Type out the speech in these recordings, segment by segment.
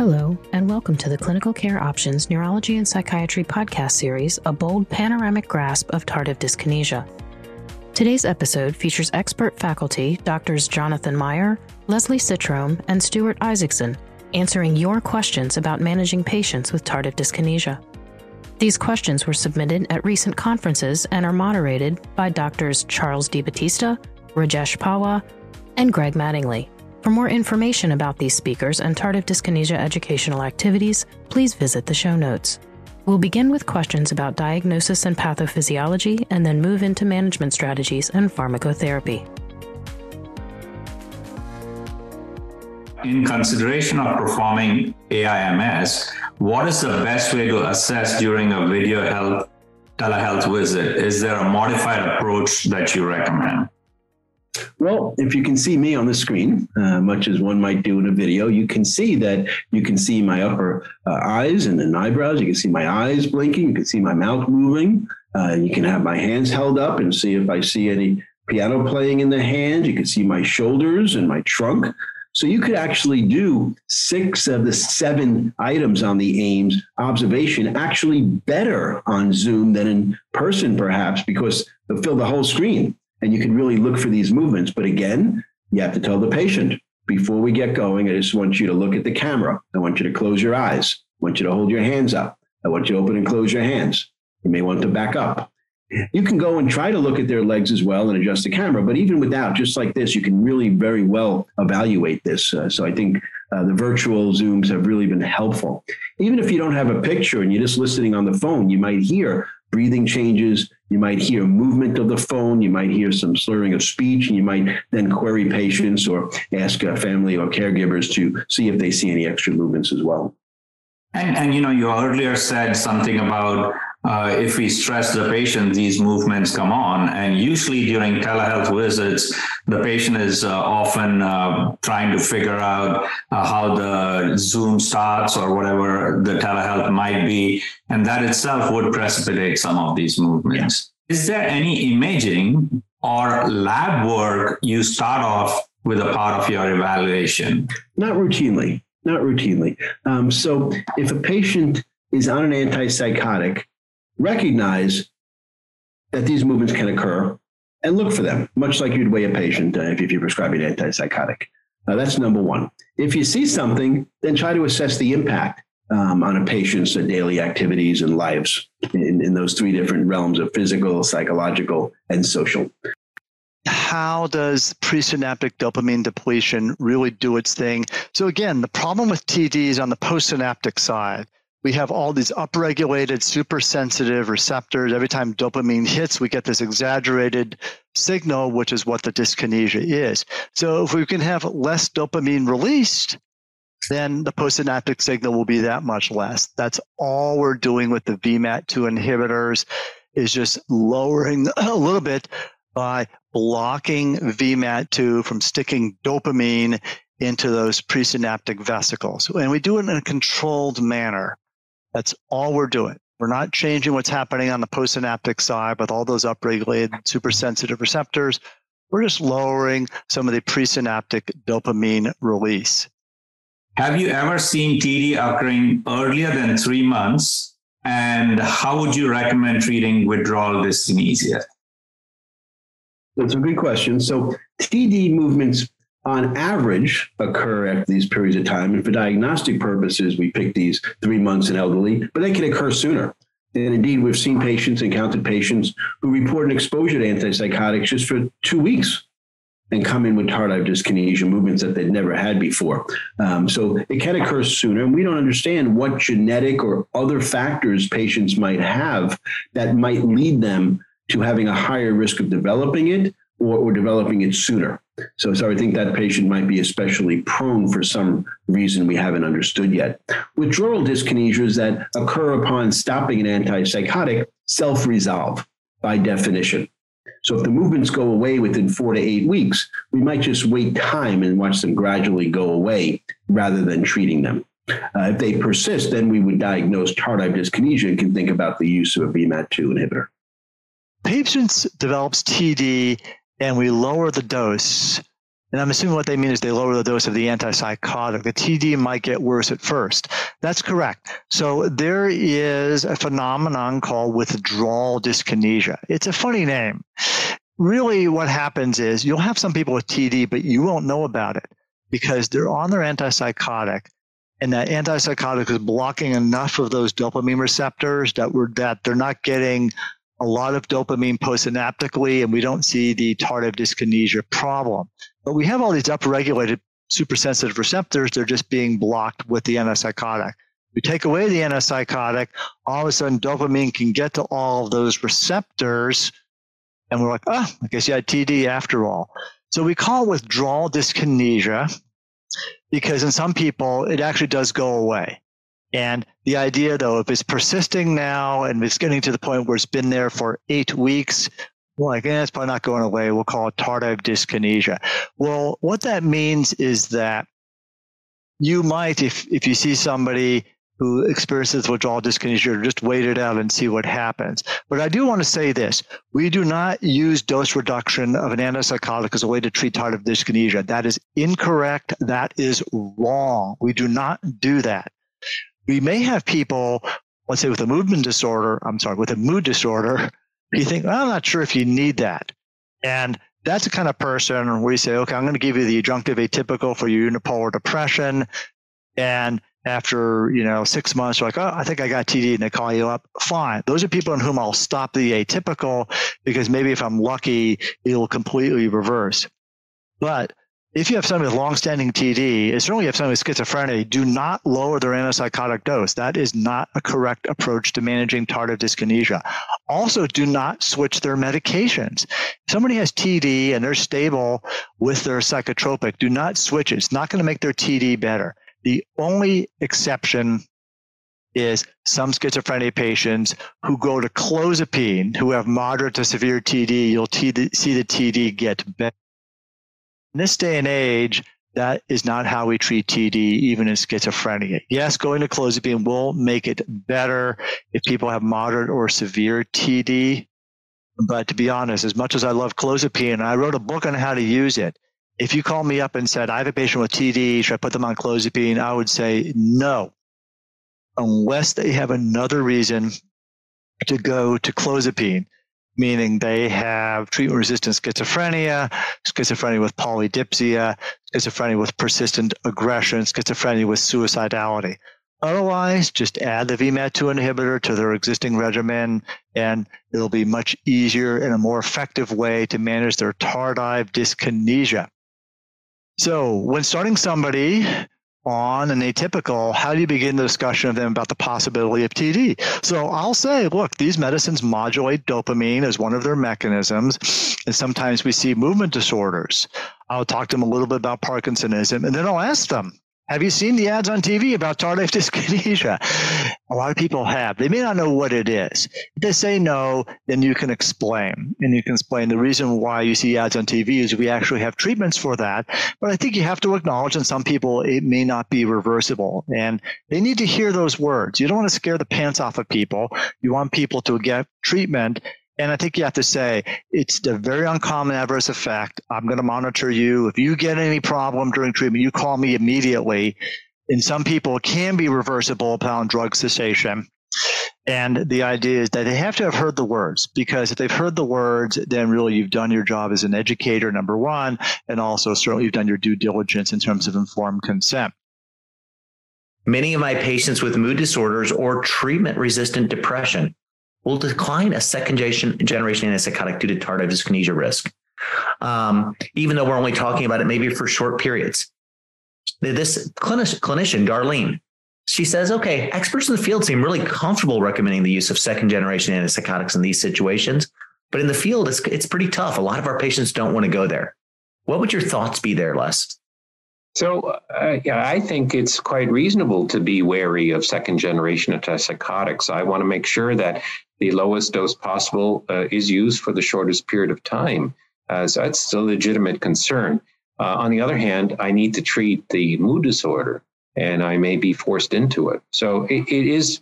Hello, and welcome to the Clinical Care Options Neurology and Psychiatry podcast series, A Bold Panoramic Grasp of Tardive Dyskinesia. Today's episode features expert faculty, Doctors Jonathan Meyer, Leslie Citrome, and Stuart Isaacson, answering your questions about managing patients with tardive dyskinesia. These questions were submitted at recent conferences and are moderated by Doctors Charles DiBattista, Rajesh Pahwa, and Greg Mattingly. For more information about these speakers and tardive dyskinesia educational activities, please visit the show notes. We'll begin with questions about diagnosis and pathophysiology and then move into management strategies and pharmacotherapy. In consideration of performing AIMS, what is the best way to assess during a video health telehealth visit? Is there a modified approach that you recommend? Well, if you can see me on the screen, uh, much as one might do in a video, you can see that you can see my upper uh, eyes and then eyebrows. You can see my eyes blinking. You can see my mouth moving. Uh, you can have my hands held up and see if I see any piano playing in the hand. You can see my shoulders and my trunk. So you could actually do six of the seven items on the AIMS observation actually better on Zoom than in person, perhaps, because they'll fill the whole screen and you can really look for these movements. But again, you have to tell the patient before we get going, I just want you to look at the camera. I want you to close your eyes. I want you to hold your hands up. I want you to open and close your hands. You may want to back up. You can go and try to look at their legs as well and adjust the camera. But even without, just like this, you can really very well evaluate this. Uh, so I think uh, the virtual Zooms have really been helpful. Even if you don't have a picture and you're just listening on the phone, you might hear breathing changes. You might hear movement of the phone. You might hear some slurring of speech, and you might then query patients or ask a family or caregivers to see if they see any extra movements as well. And, and you know, you earlier said something about uh, if we stress the patient, these movements come on. And usually during telehealth visits, the patient is uh, often uh, trying to figure out uh, how the Zoom starts or whatever the telehealth might be. And that itself would precipitate some of these movements. Yeah. Is there any imaging or lab work you start off with a part of your evaluation? Not routinely. Not routinely. Um, so if a patient is on an antipsychotic, recognize that these movements can occur and look for them, much like you'd weigh a patient uh, if you're prescribing an antipsychotic. Uh, that's number one. If you see something, then try to assess the impact um, on a patient's uh, daily activities and lives in, in those three different realms of physical, psychological, and social. How does presynaptic dopamine depletion really do its thing? So, again, the problem with TD is on the postsynaptic side we have all these upregulated, super sensitive receptors. Every time dopamine hits, we get this exaggerated signal, which is what the dyskinesia is. So if we can have less dopamine released, then the postsynaptic signal will be that much less. That's all we're doing with the VMAT2 inhibitors is just lowering a little bit by blocking VMAT2 from sticking dopamine into those presynaptic vesicles. And we do it in a controlled manner. That's all we're doing. We're not changing what's happening on the postsynaptic side with all those upregulated supersensitive receptors. We're just lowering some of the presynaptic dopamine release. Have you ever seen TD occurring earlier than three months? And how would you recommend treating withdrawal dyskinesia? That's a good question. So, TD movements on average occur after these periods of time. And for diagnostic purposes, we pick these three months in elderly, but they can occur sooner. And indeed, we've seen patients and counted patients who report an exposure to antipsychotics just for two weeks and come in with tardive dyskinesia movements that they'd never had before. Um, so it can occur sooner. And we don't understand what genetic or other factors patients might have that might lead them to having a higher risk of developing it or, or developing it sooner. So, so I think that patient might be especially prone for some reason we haven't understood yet. Withdrawal dyskinesias that occur upon stopping an antipsychotic self resolve by definition. So if the movements go away within four to eight weeks, we might just wait time and watch them gradually go away rather than treating them. Uh, if they persist, then we would diagnose tardive dyskinesia and can think about the use of a VMAT2 inhibitor. Patients develops TD and we lower the dose, And I'm assuming what they mean is they lower the dose of the antipsychotic. The TD might get worse at first. That's correct. So there is a phenomenon called withdrawal dyskinesia. It's a funny name. Really, what happens is you'll have some people with TD, but you won't know about it because they're on their antipsychotic and that antipsychotic is blocking enough of those dopamine receptors that we're that they're not getting a lot of dopamine postsynaptically and we don't see the tardive dyskinesia problem. But we have all these upregulated supersensitive receptors they're just being blocked with the antipsychotic. We take away the antipsychotic all of a sudden dopamine can get to all of those receptors and we're like oh i guess you had td after all. So we call it withdrawal dyskinesia because in some people it actually does go away. And the idea, though, if it's persisting now and it's getting to the point where it's been there for eight weeks, well, like, eh, it's probably not going away. We'll call it tardive dyskinesia. Well, what that means is that you might, if, if you see somebody who experiences withdrawal dyskinesia, just wait it out and see what happens. But I do want to say this. We do not use dose reduction of an antipsychotic as a way to treat tardive dyskinesia. That is incorrect. That is wrong. We do not do that. We may have people, let's say with a movement disorder, I'm sorry, with a mood disorder, you think, well, I'm not sure if you need that. And that's the kind of person you say, okay, I'm going to give you the adjunctive atypical for your unipolar depression. And after you know six months, you're like, oh, I think I got TD, and they call you up. Fine. Those are people in whom I'll stop the atypical because maybe if I'm lucky, it'll completely reverse. But if you have somebody with long-standing TD, certainly you have somebody with schizophrenia, do not lower their antipsychotic dose. That is not a correct approach to managing tardive dyskinesia. Also, do not switch their medications. If somebody has TD and they're stable with their psychotropic, do not switch it. It's not going to make their TD better. The only exception is some schizophrenia patients who go to clozapine, who have moderate to severe TD, you'll see the TD get better. In this day and age, that is not how we treat TD, even in schizophrenia. Yes, going to clozapine will make it better if people have moderate or severe TD. But to be honest, as much as I love clozapine, I wrote a book on how to use it if you call me up and said, I have a patient with TD, should I put them on clozapine? I would say no, unless they have another reason to go to clozapine, meaning they have treatment resistant schizophrenia, schizophrenia with polydipsia, schizophrenia with persistent aggression, schizophrenia with suicidality. Otherwise, just add the VMAT2 inhibitor to their existing regimen, and it'll be much easier and a more effective way to manage their tardive dyskinesia. So, when starting somebody on an atypical, how do you begin the discussion of them about the possibility of TD? So I'll say, look, these medicines modulate dopamine as one of their mechanisms. And sometimes we see movement disorders. I'll talk to them a little bit about Parkinsonism, and then I'll ask them, have you seen the ads on TV about tardive dyskinesia? A lot of people have. They may not know what it is. If they say no, then you can explain. And you can explain the reason why you see ads on TV is we actually have treatments for that. But I think you have to acknowledge in some people it may not be reversible. And they need to hear those words. You don't want to scare the pants off of people. You want people to get treatment and I think you have to say it's a very uncommon adverse effect. I'm going to monitor you. If you get any problem during treatment, you call me immediately. In some people, can be reversible upon drug cessation. And the idea is that they have to have heard the words because if they've heard the words, then really you've done your job as an educator, number one, and also certainly you've done your due diligence in terms of informed consent. Many of my patients with mood disorders or treatment resistant depression will decline a second generation, antipsychotic due to tardive dyskinesia risk. Um, even though we're only talking about it maybe for short periods. This clinician, Darlene, she says, okay, experts in the field seem really comfortable recommending the use of second generation antipsychotics in these situations. But in the field, it's, it's pretty tough. A lot of our patients don't want to go there. What would your thoughts be there, Les? So, uh, yeah, I think it's quite reasonable to be wary of second generation antipsychotics. I want to make sure that the lowest dose possible uh, is used for the shortest period of time. Uh, so that's a legitimate concern. Uh, on the other hand, I need to treat the mood disorder, and I may be forced into it. So it, it is.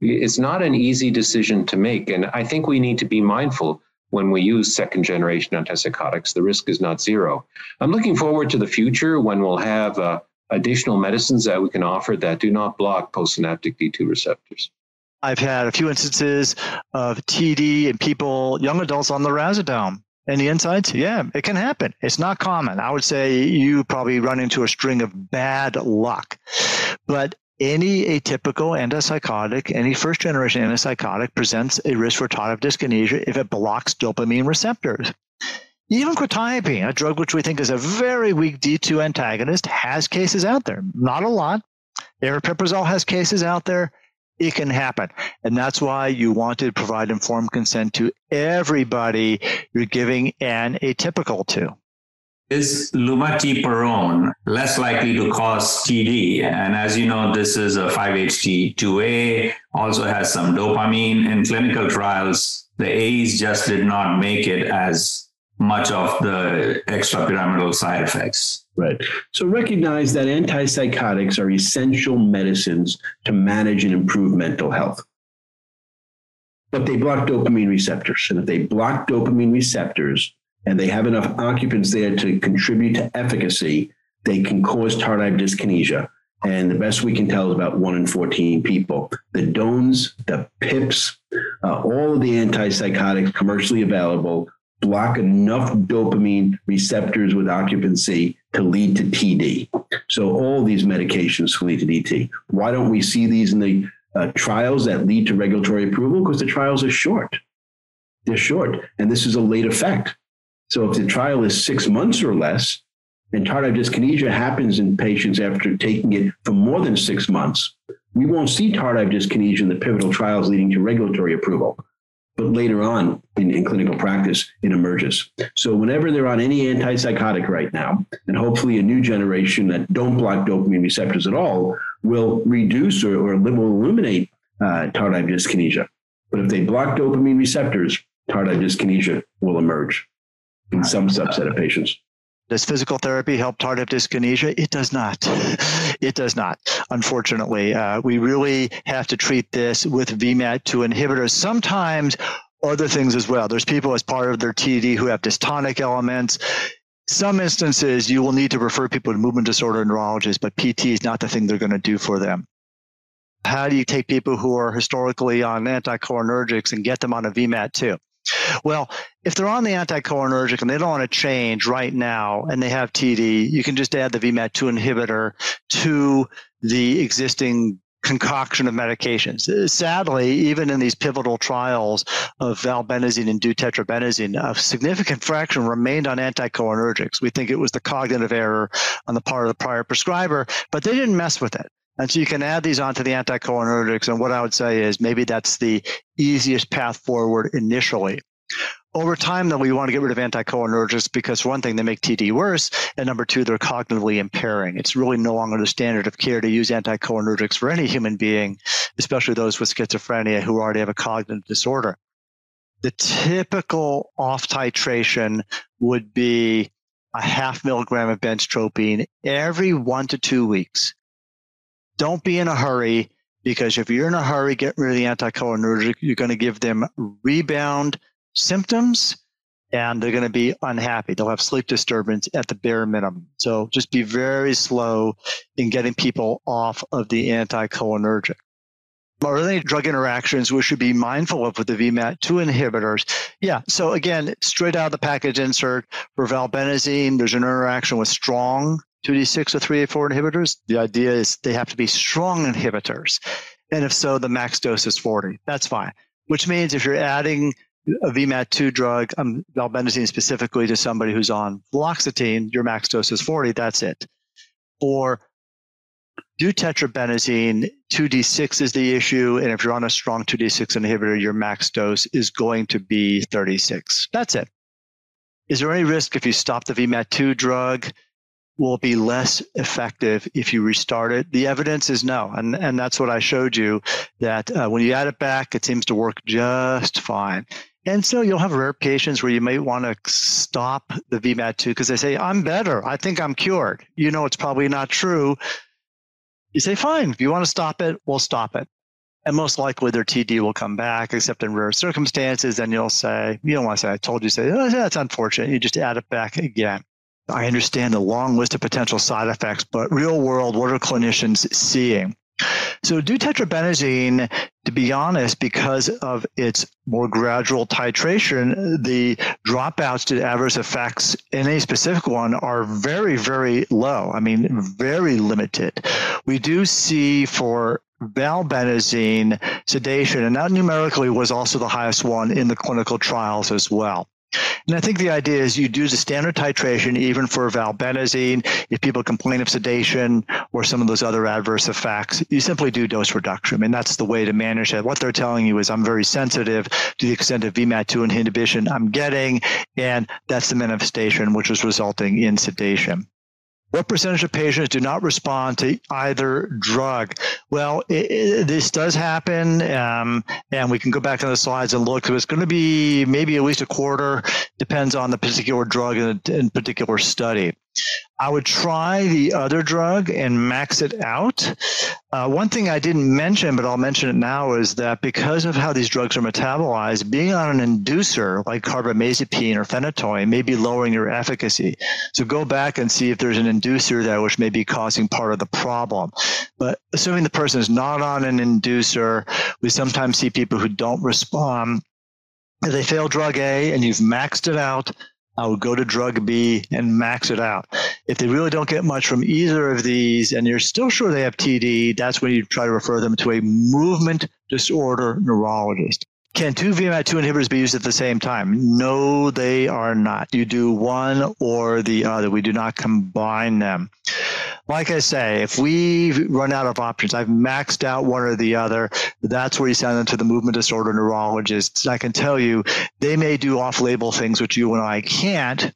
It's not an easy decision to make, and I think we need to be mindful when we use second generation antipsychotics, the risk is not zero. I'm looking forward to the future when we'll have uh, additional medicines that we can offer that do not block postsynaptic D2 receptors. I've had a few instances of TD in people, young adults on lurasidone. Any insights? Yeah, it can happen. It's not common. I would say you probably run into a string of bad luck. But any atypical antipsychotic, any first generation antipsychotic presents a risk for tardive dyskinesia if it blocks dopamine receptors. Even quetiapine, a drug which we think is a very weak D2 antagonist, has cases out there. Not a lot. Aripiprazole has cases out there it can happen. And that's why you want to provide informed consent to everybody you're giving an atypical to. Is lumateperone less likely to cause TD? And as you know, this is a 5-HT2A, also has some dopamine. In clinical trials, the A's just did not make it as much of the extrapyramidal side effects. Right. So recognize that antipsychotics are essential medicines to manage and improve mental health. But they block dopamine receptors. And if they block dopamine receptors and they have enough occupants there to contribute to efficacy, they can cause tardive dyskinesia. And the best we can tell is about one in 14 people. The DONES, the PIPs, uh, all of the antipsychotics commercially available block enough dopamine receptors with occupancy to lead to TD. So all these medications lead to DT. Why don't we see these in the uh, trials that lead to regulatory approval? Because the trials are short. They're short, and this is a late effect. So if the trial is six months or less, and tardive dyskinesia happens in patients after taking it for more than six months, we won't see tardive dyskinesia in the pivotal trials leading to regulatory approval but later on in, in, clinical practice, it emerges. So whenever they're on any antipsychotic right now, and hopefully a new generation that don't block dopamine receptors at all will reduce or, or will eliminate uh, tardive dyskinesia. But if they block dopamine receptors, tardive dyskinesia will emerge in some subset of patients. Does physical therapy help tardive dyskinesia? It does not. it does not. Unfortunately, uh, we really have to treat this with VMAT2 inhibitors. Sometimes other things as well. There's people as part of their TD who have dystonic elements. Some instances you will need to refer people to movement disorder neurologists, but PT is not the thing they're going to do for them. How do you take people who are historically on anticholinergics and get them on a VMAT2? Well, if they're on the anticholinergic and they don't want to change right now and they have TD, you can just add the VMAT2 inhibitor to the existing concoction of medications. Uh, sadly, even in these pivotal trials of valbenazine and deutetrabenazine, a significant fraction remained on anticholinergics. We think it was the cognitive error on the part of the prior prescriber, but they didn't mess with it. And so you can add these onto the anticholinergics. And what I would say is maybe that's the easiest path forward initially. Over time, though, we want to get rid of anticholinergics because, one thing, they make TD worse, and number two, they're cognitively impairing. It's really no longer the standard of care to use anticholinergics for any human being, especially those with schizophrenia who already have a cognitive disorder. The typical off titration would be a half milligram of benztropine every one to two weeks don't be in a hurry because if you're in a hurry, get rid of the anticholinergic, you're going to give them rebound symptoms and they're going to be unhappy. They'll have sleep disturbance at the bare minimum. So just be very slow in getting people off of the anticholinergic. Are there any drug interactions we should be mindful of with the VMAT2 inhibitors? Yeah. So again, straight out of the package insert for valbenazine, there's an interaction with strong 2D6 or 3A4 inhibitors, the idea is they have to be strong inhibitors. And if so, the max dose is 40. That's fine. Which means if you're adding a VMAT2 drug, um, valbenazine specifically to somebody who's on fluoxetine, your max dose is 40. That's it. Or deutetrabenazine, 2D6 is the issue. And if you're on a strong 2D6 inhibitor, your max dose is going to be 36. That's it. Is there any risk if you stop the VMAT2 drug will be less effective if you restart it? The evidence is no. And, and that's what I showed you that uh, when you add it back, it seems to work just fine. And so you'll have rare patients where you might want to stop the VMAT2 because they say, I'm better. I think I'm cured. You know, it's probably not true. You say, fine, if you want to stop it, we'll stop it. and most likely their TD will come back, except in rare circumstances. Then you'll say, you don't want to say, I told you, say, oh, that's unfortunate. You just add it back again. I understand the long list of potential side effects, but real world, what are clinicians seeing? So deutetrabenazine, to be honest, because of its more gradual titration, the dropouts to adverse effects in a specific one are very, very low. I mean, very limited. We do see for valbenazine sedation, and that numerically was also the highest one in the clinical trials as well. And I think the idea is you do the standard titration even for valbenazine. If people complain of sedation or some of those other adverse effects, you simply do dose reduction. And that's the way to manage it. What they're telling you is I'm very sensitive to the extent of VMAT2 inhibition I'm getting, and that's the manifestation which is resulting in sedation. What percentage of patients do not respond to either drug? Well, it, it, this does happen, um, and we can go back to the slides and look. It's going to be maybe at least a quarter, depends on the particular drug and, and particular study. I would try the other drug and max it out. Uh, one thing I didn't mention, but I'll mention it now, is that because of how these drugs are metabolized, being on an inducer like carbamazepine or phenytoin may be lowering your efficacy. So go back and see if there's an inducer there which may be causing part of the problem. But assuming the person is not on an inducer, we sometimes see people who don't respond. They fail drug A and you've maxed it out, I would go to drug B and max it out. If they really don't get much from either of these and you're still sure they have TD, that's when you try to refer them to a movement disorder neurologist. Can two VMAT2 inhibitors be used at the same time? No, they are not. You do one or the other. We do not combine them. Like I say, if we run out of options, I've maxed out one or the other. That's where you send them to the movement disorder neurologists. I can tell you they may do off label things which you and I can't,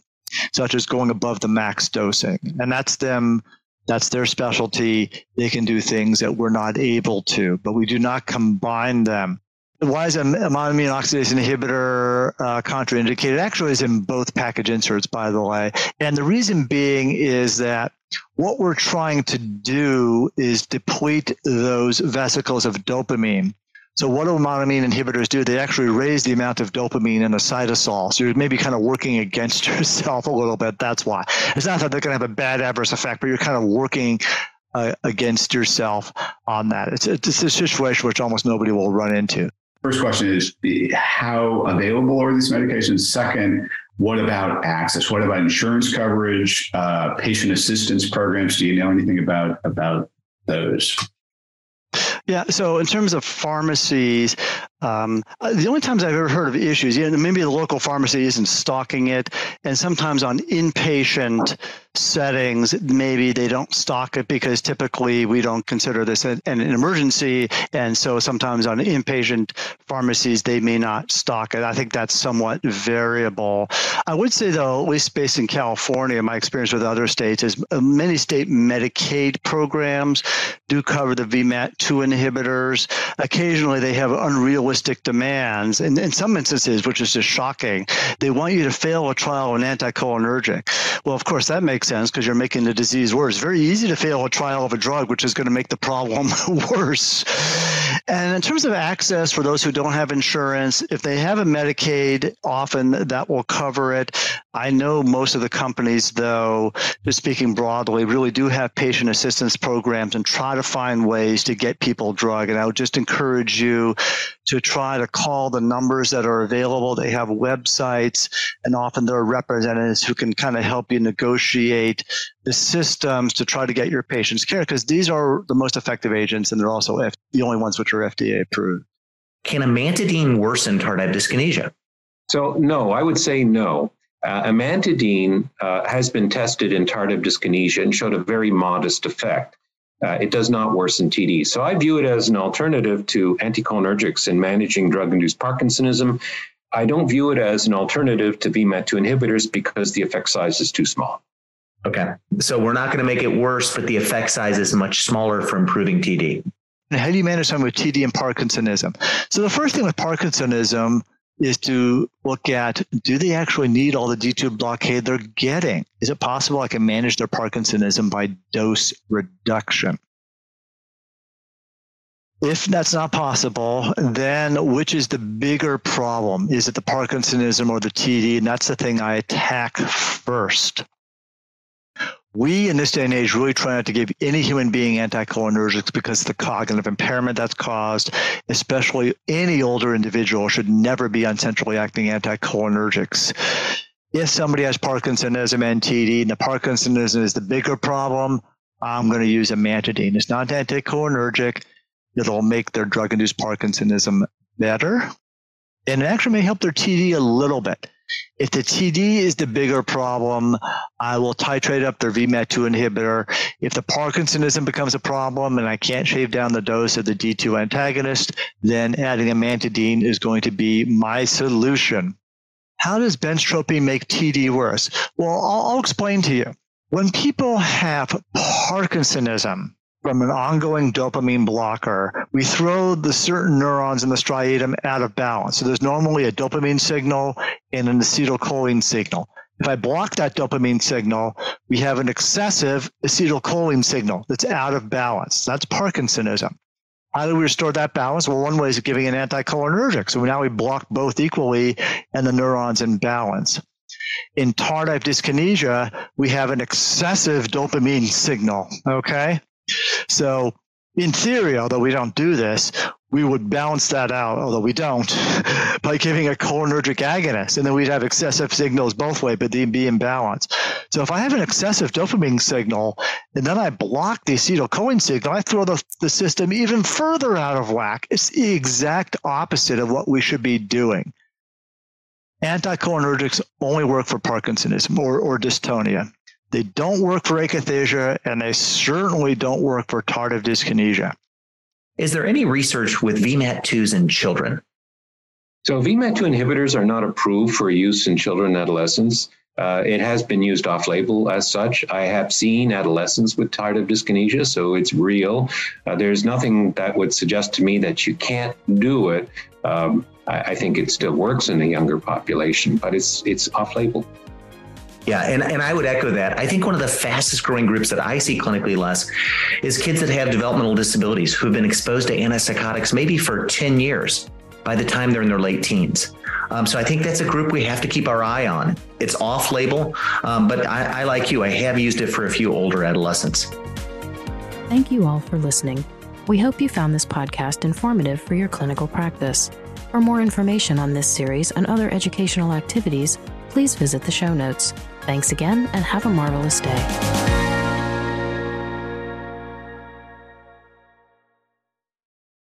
such as going above the max dosing. And that's them that's their specialty. They can do things that we're not able to, but we do not combine them. Why is a monoamine oxidase inhibitor uh, contraindicated? Actually, is in both package inserts, by the way. And the reason being is that what we're trying to do is deplete those vesicles of dopamine. So what do monoamine inhibitors do? They actually raise the amount of dopamine in the cytosol. So you're maybe kind of working against yourself a little bit. That's why. It's not that they're going to have a bad adverse effect, but you're kind of working uh, against yourself on that. It's, it's a situation which almost nobody will run into. First question is how available are these medications? Second, what about access? What about insurance coverage, uh, patient assistance programs? Do you know anything about about those? Yeah. So in terms of pharmacies, um, uh, the only times I've ever heard of issues, you know, maybe the local pharmacy isn't stocking it, and sometimes on inpatient settings, maybe they don't stock it because typically we don't consider this an, an emergency, and so sometimes on inpatient pharmacies they may not stock it. I think that's somewhat variable. I would say though, at least based in California, my experience with other states is uh, many state Medicaid programs do cover the VMAT2 inhibitors. Occasionally they have demands. And in some instances, which is just shocking, they want you to fail a trial of an anticholinergic. Well, of course, that makes sense because you're making the disease worse. Very easy to fail a trial of a drug, which is going to make the problem worse. And in terms of access for those who don't have insurance, if they have a Medicaid, often that will cover it. I know most of the companies, though, just speaking broadly, really do have patient assistance programs and try to find ways to get people drug. And I would just encourage you to try to call the numbers that are available. They have websites, and often there are representatives who can kind of help you negotiate the systems to try to get your patients care because these are the most effective agents, and they're also F- the only ones which are FDA approved. Can amantadine worsen tardive dyskinesia? So, no, I would say no. Uh, amantadine uh, has been tested in tardive dyskinesia and showed a very modest effect uh, it does not worsen TD. So I view it as an alternative to anticholinergics in managing drug induced Parkinsonism. I don't view it as an alternative to VMAT2 inhibitors because the effect size is too small. Okay. So we're not going to make it worse, but the effect size is much smaller for improving TD. And how do you manage someone with TD and Parkinsonism? So the first thing with Parkinsonism is to look at do they actually need all the D2 blockade they're getting? Is it possible I can manage their Parkinsonism by dose reduction? If that's not possible, then which is the bigger problem? Is it the Parkinsonism or the TD? And that's the thing I attack first. We in this day and age really try not to give any human being anticholinergics because the cognitive impairment that's caused, especially any older individual should never be on centrally acting anticholinergics. If somebody has Parkinsonism and TD, and the Parkinsonism is the bigger problem, I'm going to use amantadine. It's not anticholinergic It'll make their drug induced Parkinsonism better. And it actually may help their TD a little bit. If the TD is the bigger problem, I will titrate up their VMAT2 inhibitor. If the Parkinsonism becomes a problem and I can't shave down the dose of the D2 antagonist, then adding amantadine is going to be my solution. How does benztropine make TD worse? Well, I'll, I'll explain to you. When people have Parkinsonism, from an ongoing dopamine blocker, we throw the certain neurons in the striatum out of balance. So there's normally a dopamine signal and an acetylcholine signal. If I block that dopamine signal, we have an excessive acetylcholine signal that's out of balance. That's Parkinsonism. How do we restore that balance? Well, one way is giving an anticholinergic. So now we block both equally and the neurons in balance. In tardive dyskinesia, we have an excessive dopamine signal. Okay. So in theory, although we don't do this, we would balance that out, although we don't, by giving a cholinergic agonist. And then we'd have excessive signals both ways, but they'd be in balance. So if I have an excessive dopamine signal and then I block the acetylcholine signal, I throw the, the system even further out of whack. It's the exact opposite of what we should be doing. Anticholinergics only work for Parkinsonism or, or dystonia. They don't work for akathisia, and they certainly don't work for tardive dyskinesia. Is there any research with VMAT2s in children? So, VMAT2 inhibitors are not approved for use in children and adolescents. Uh, it has been used off label as such. I have seen adolescents with tardive dyskinesia, so it's real. Uh, there's nothing that would suggest to me that you can't do it. Um, I, I think it still works in the younger population, but it's it's off label. Yeah, and, and I would echo that. I think one of the fastest growing groups that I see clinically less is kids that have developmental disabilities who've been exposed to antipsychotics maybe for 10 years by the time they're in their late teens. Um, so I think that's a group we have to keep our eye on. It's off label, um, but I, I, like you, I have used it for a few older adolescents. Thank you all for listening. We hope you found this podcast informative for your clinical practice. For more information on this series and other educational activities, please visit the show notes. Thanks again and have a marvelous day.